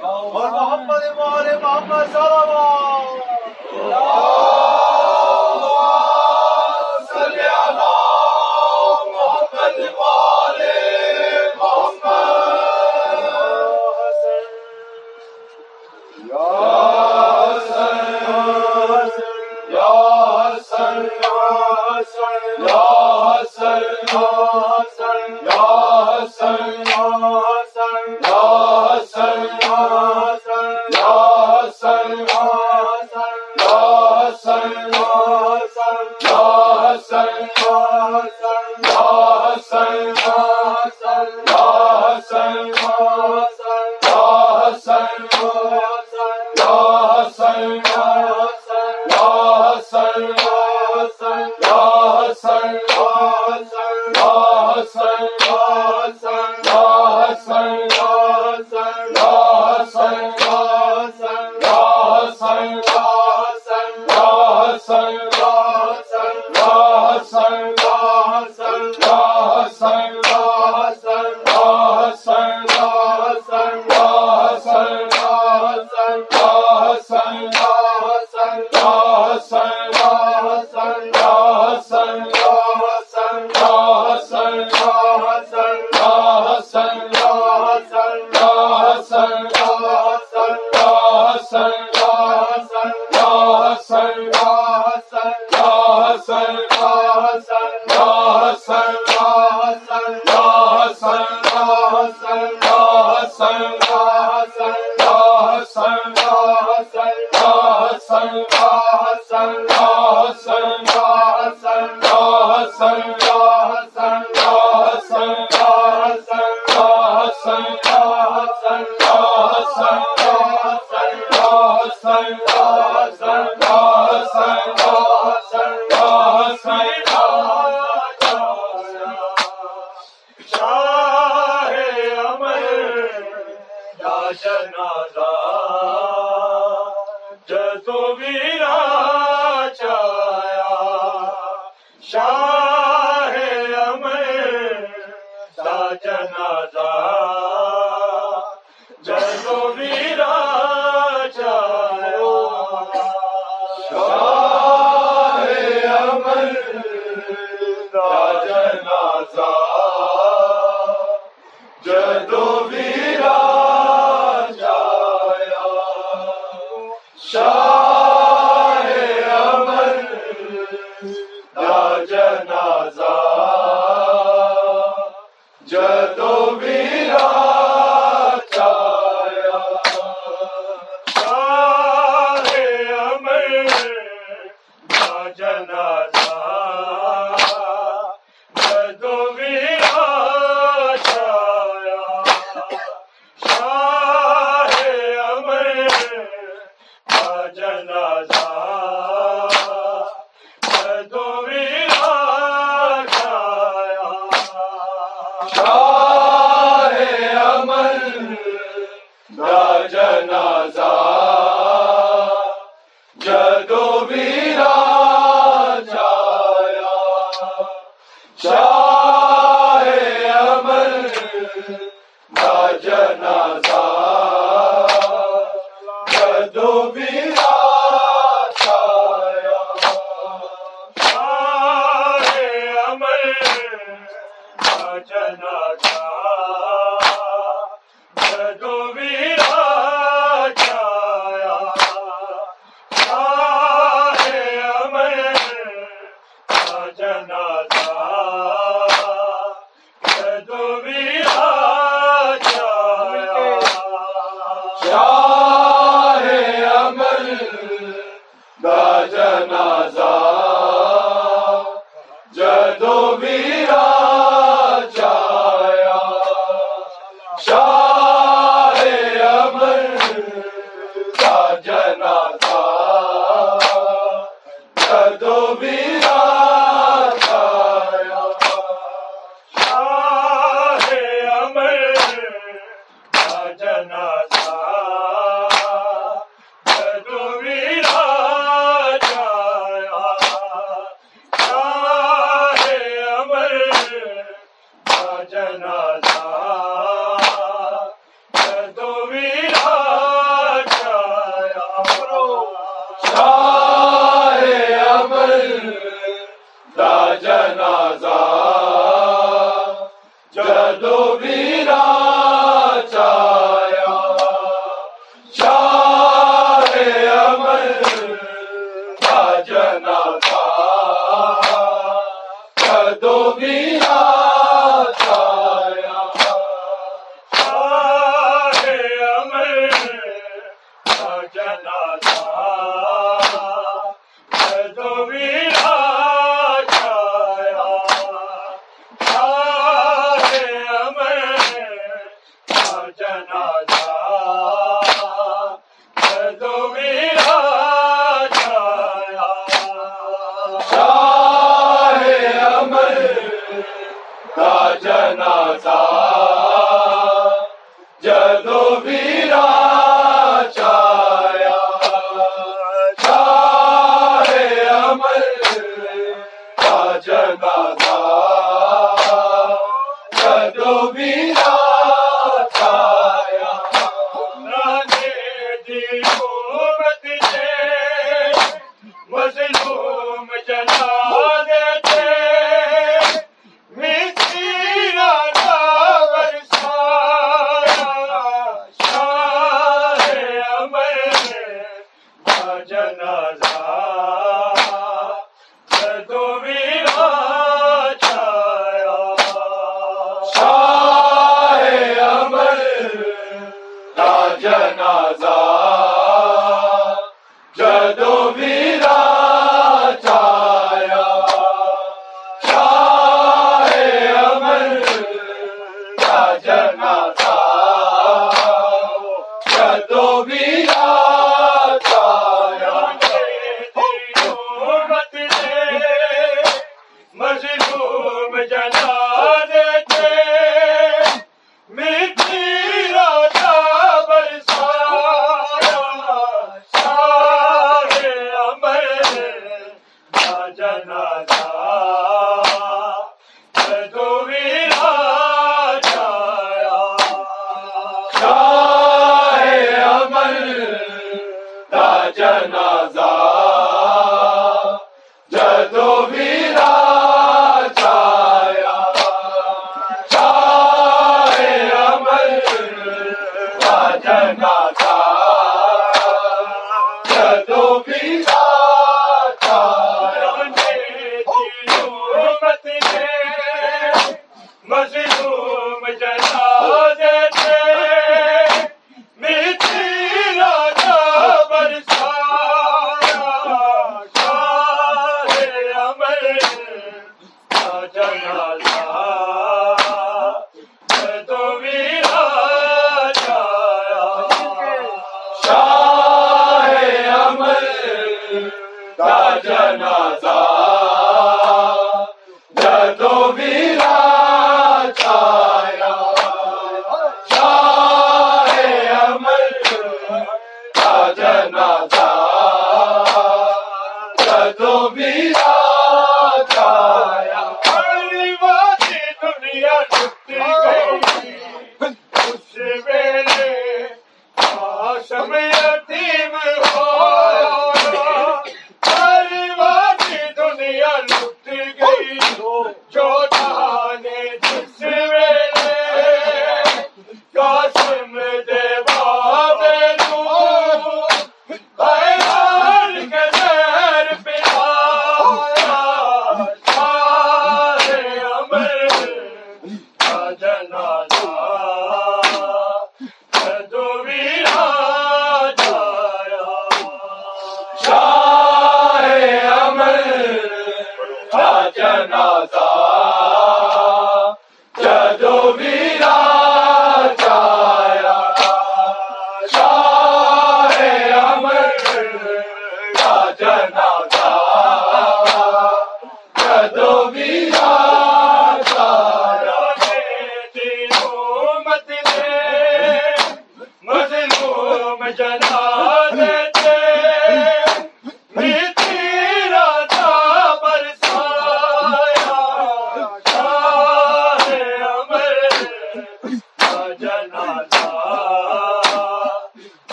اور محمد والے محمد سا جنازہ جدو ویرا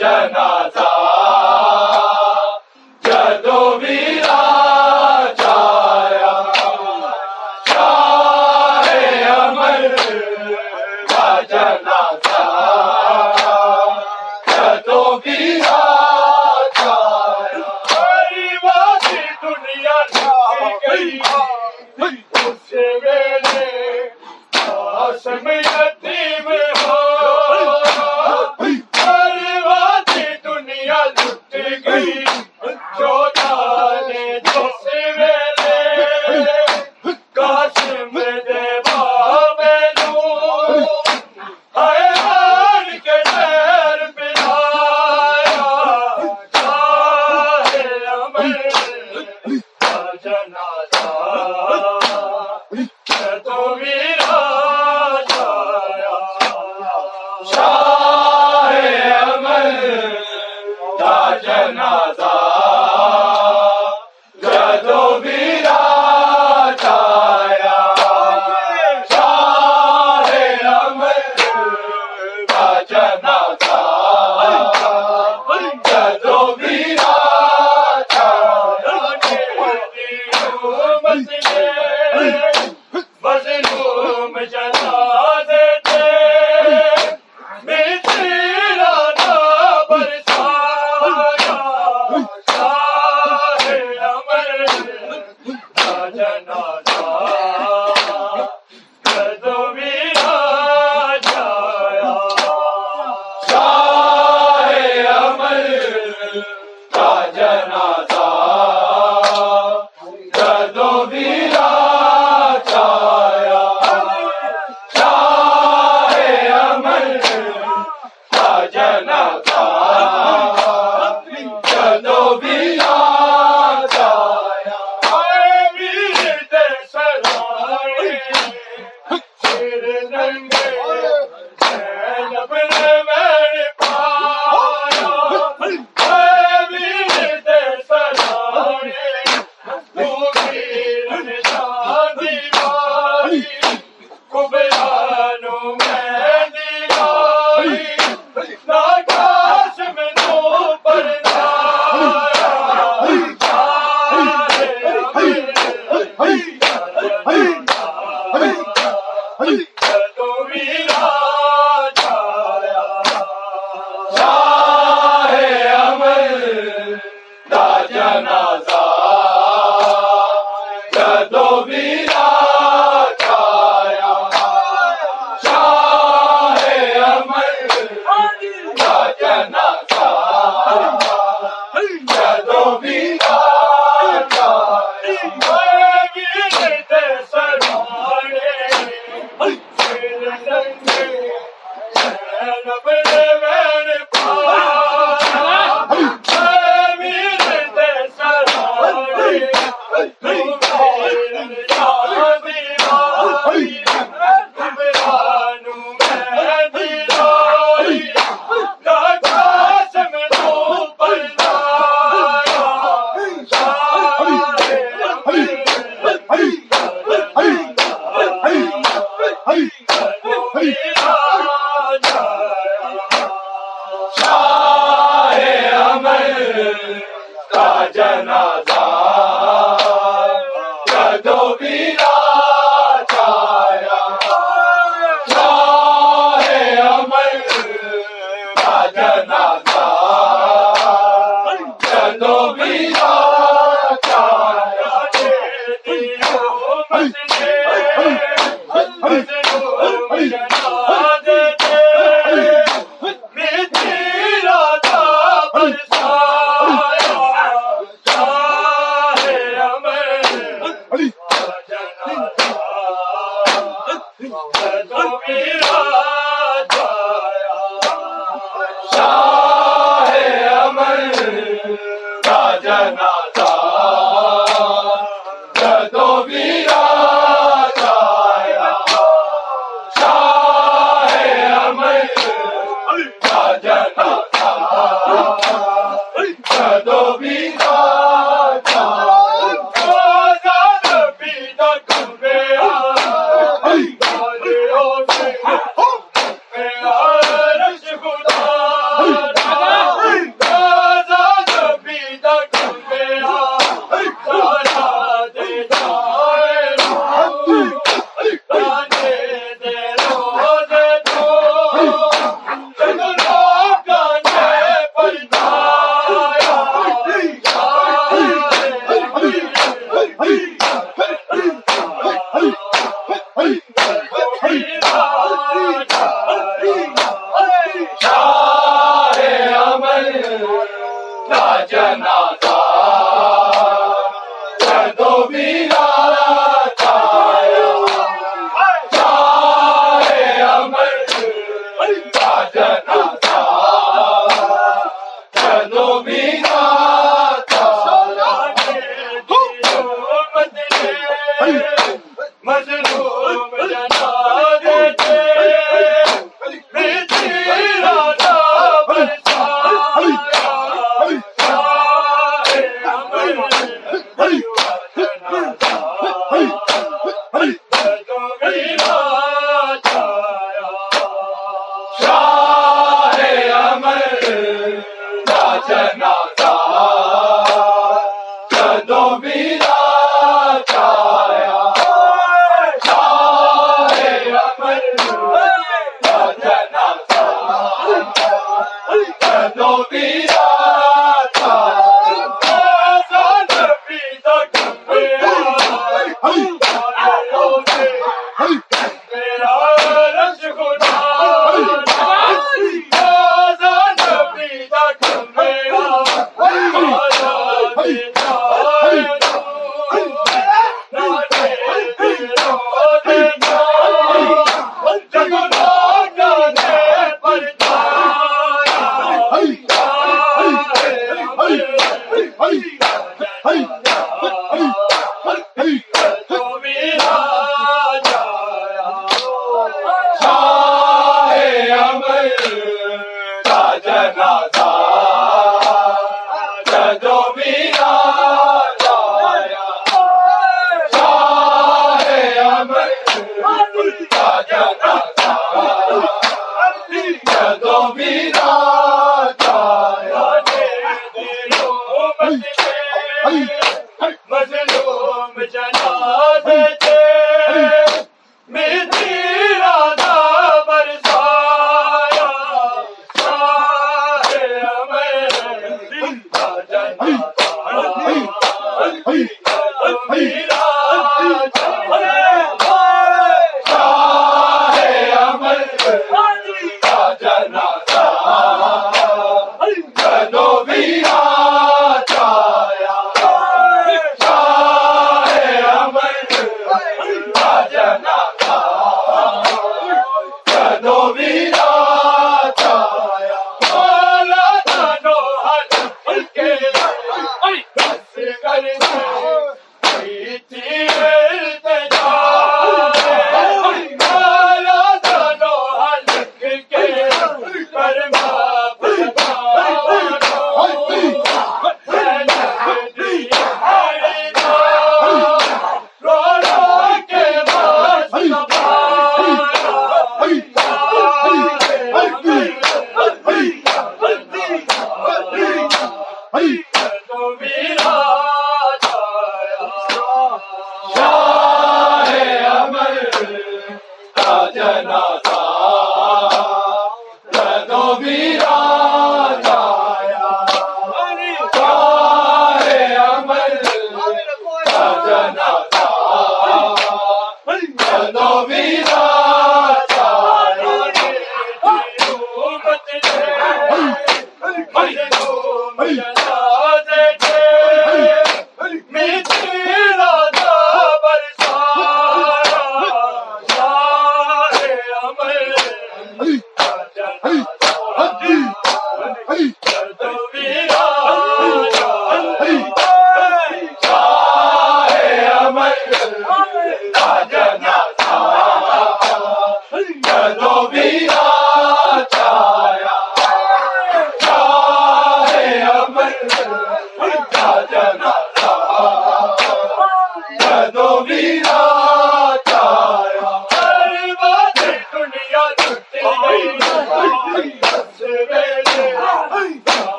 جنا ناز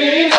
علی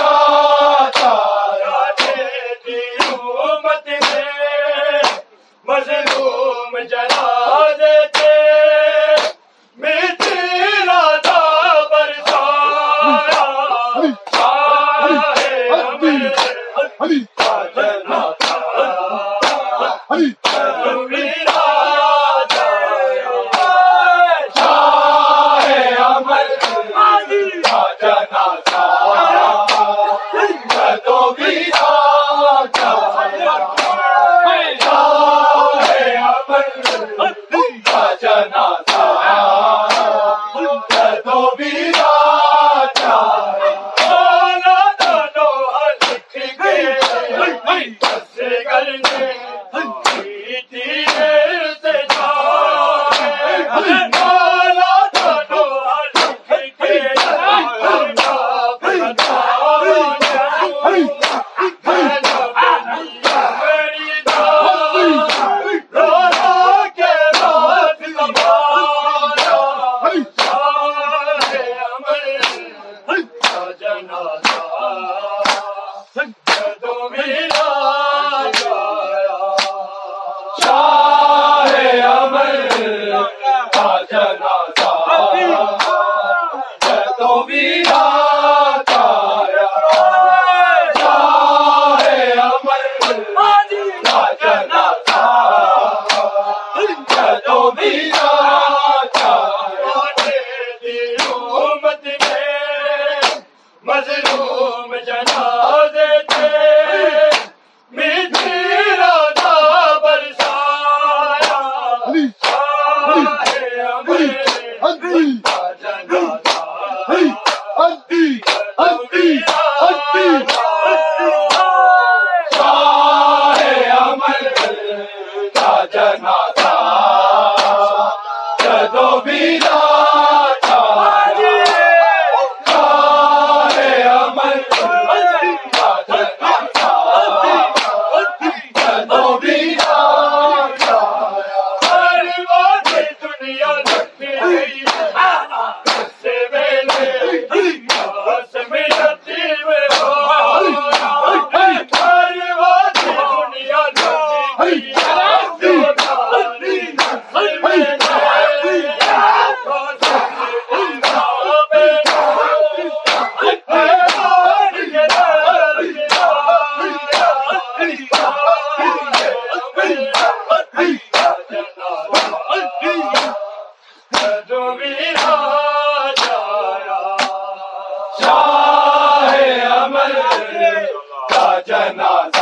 جنازہ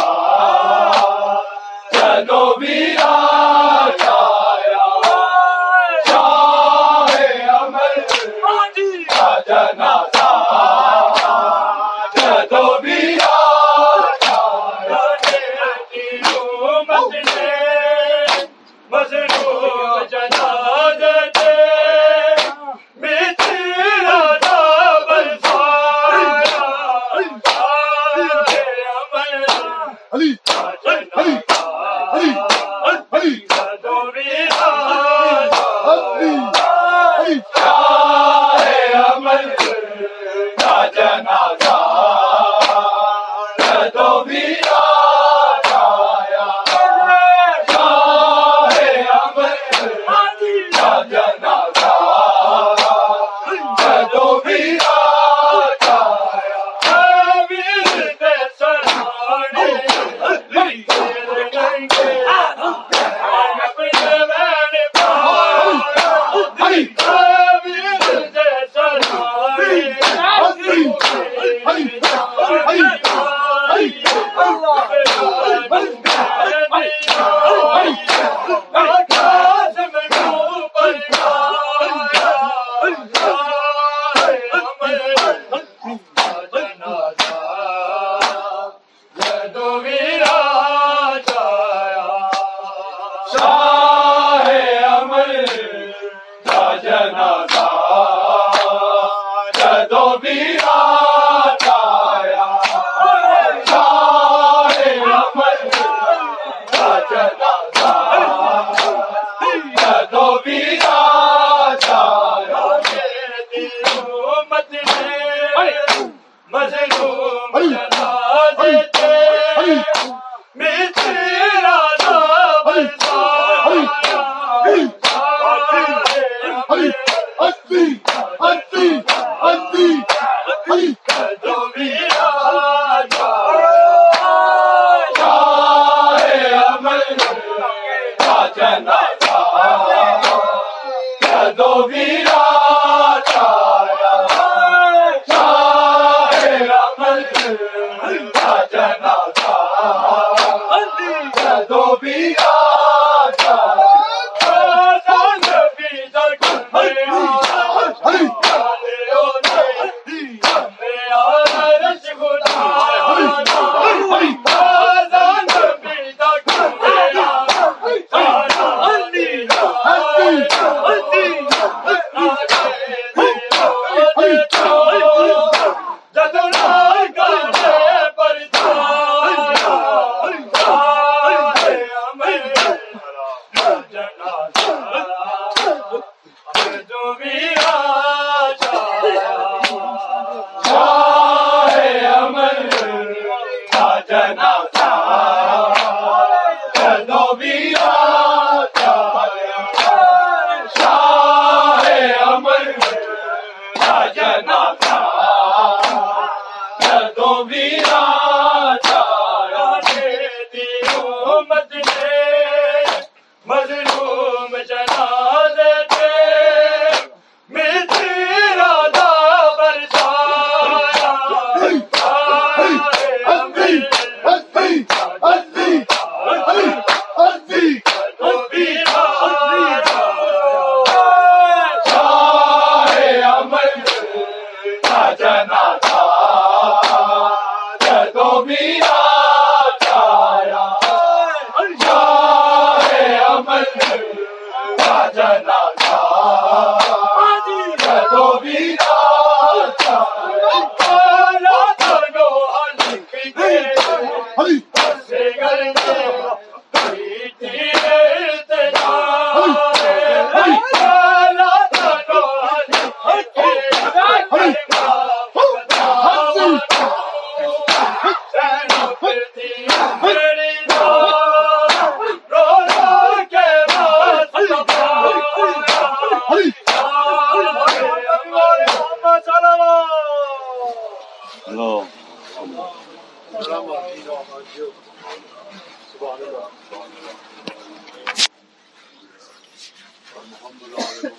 بھی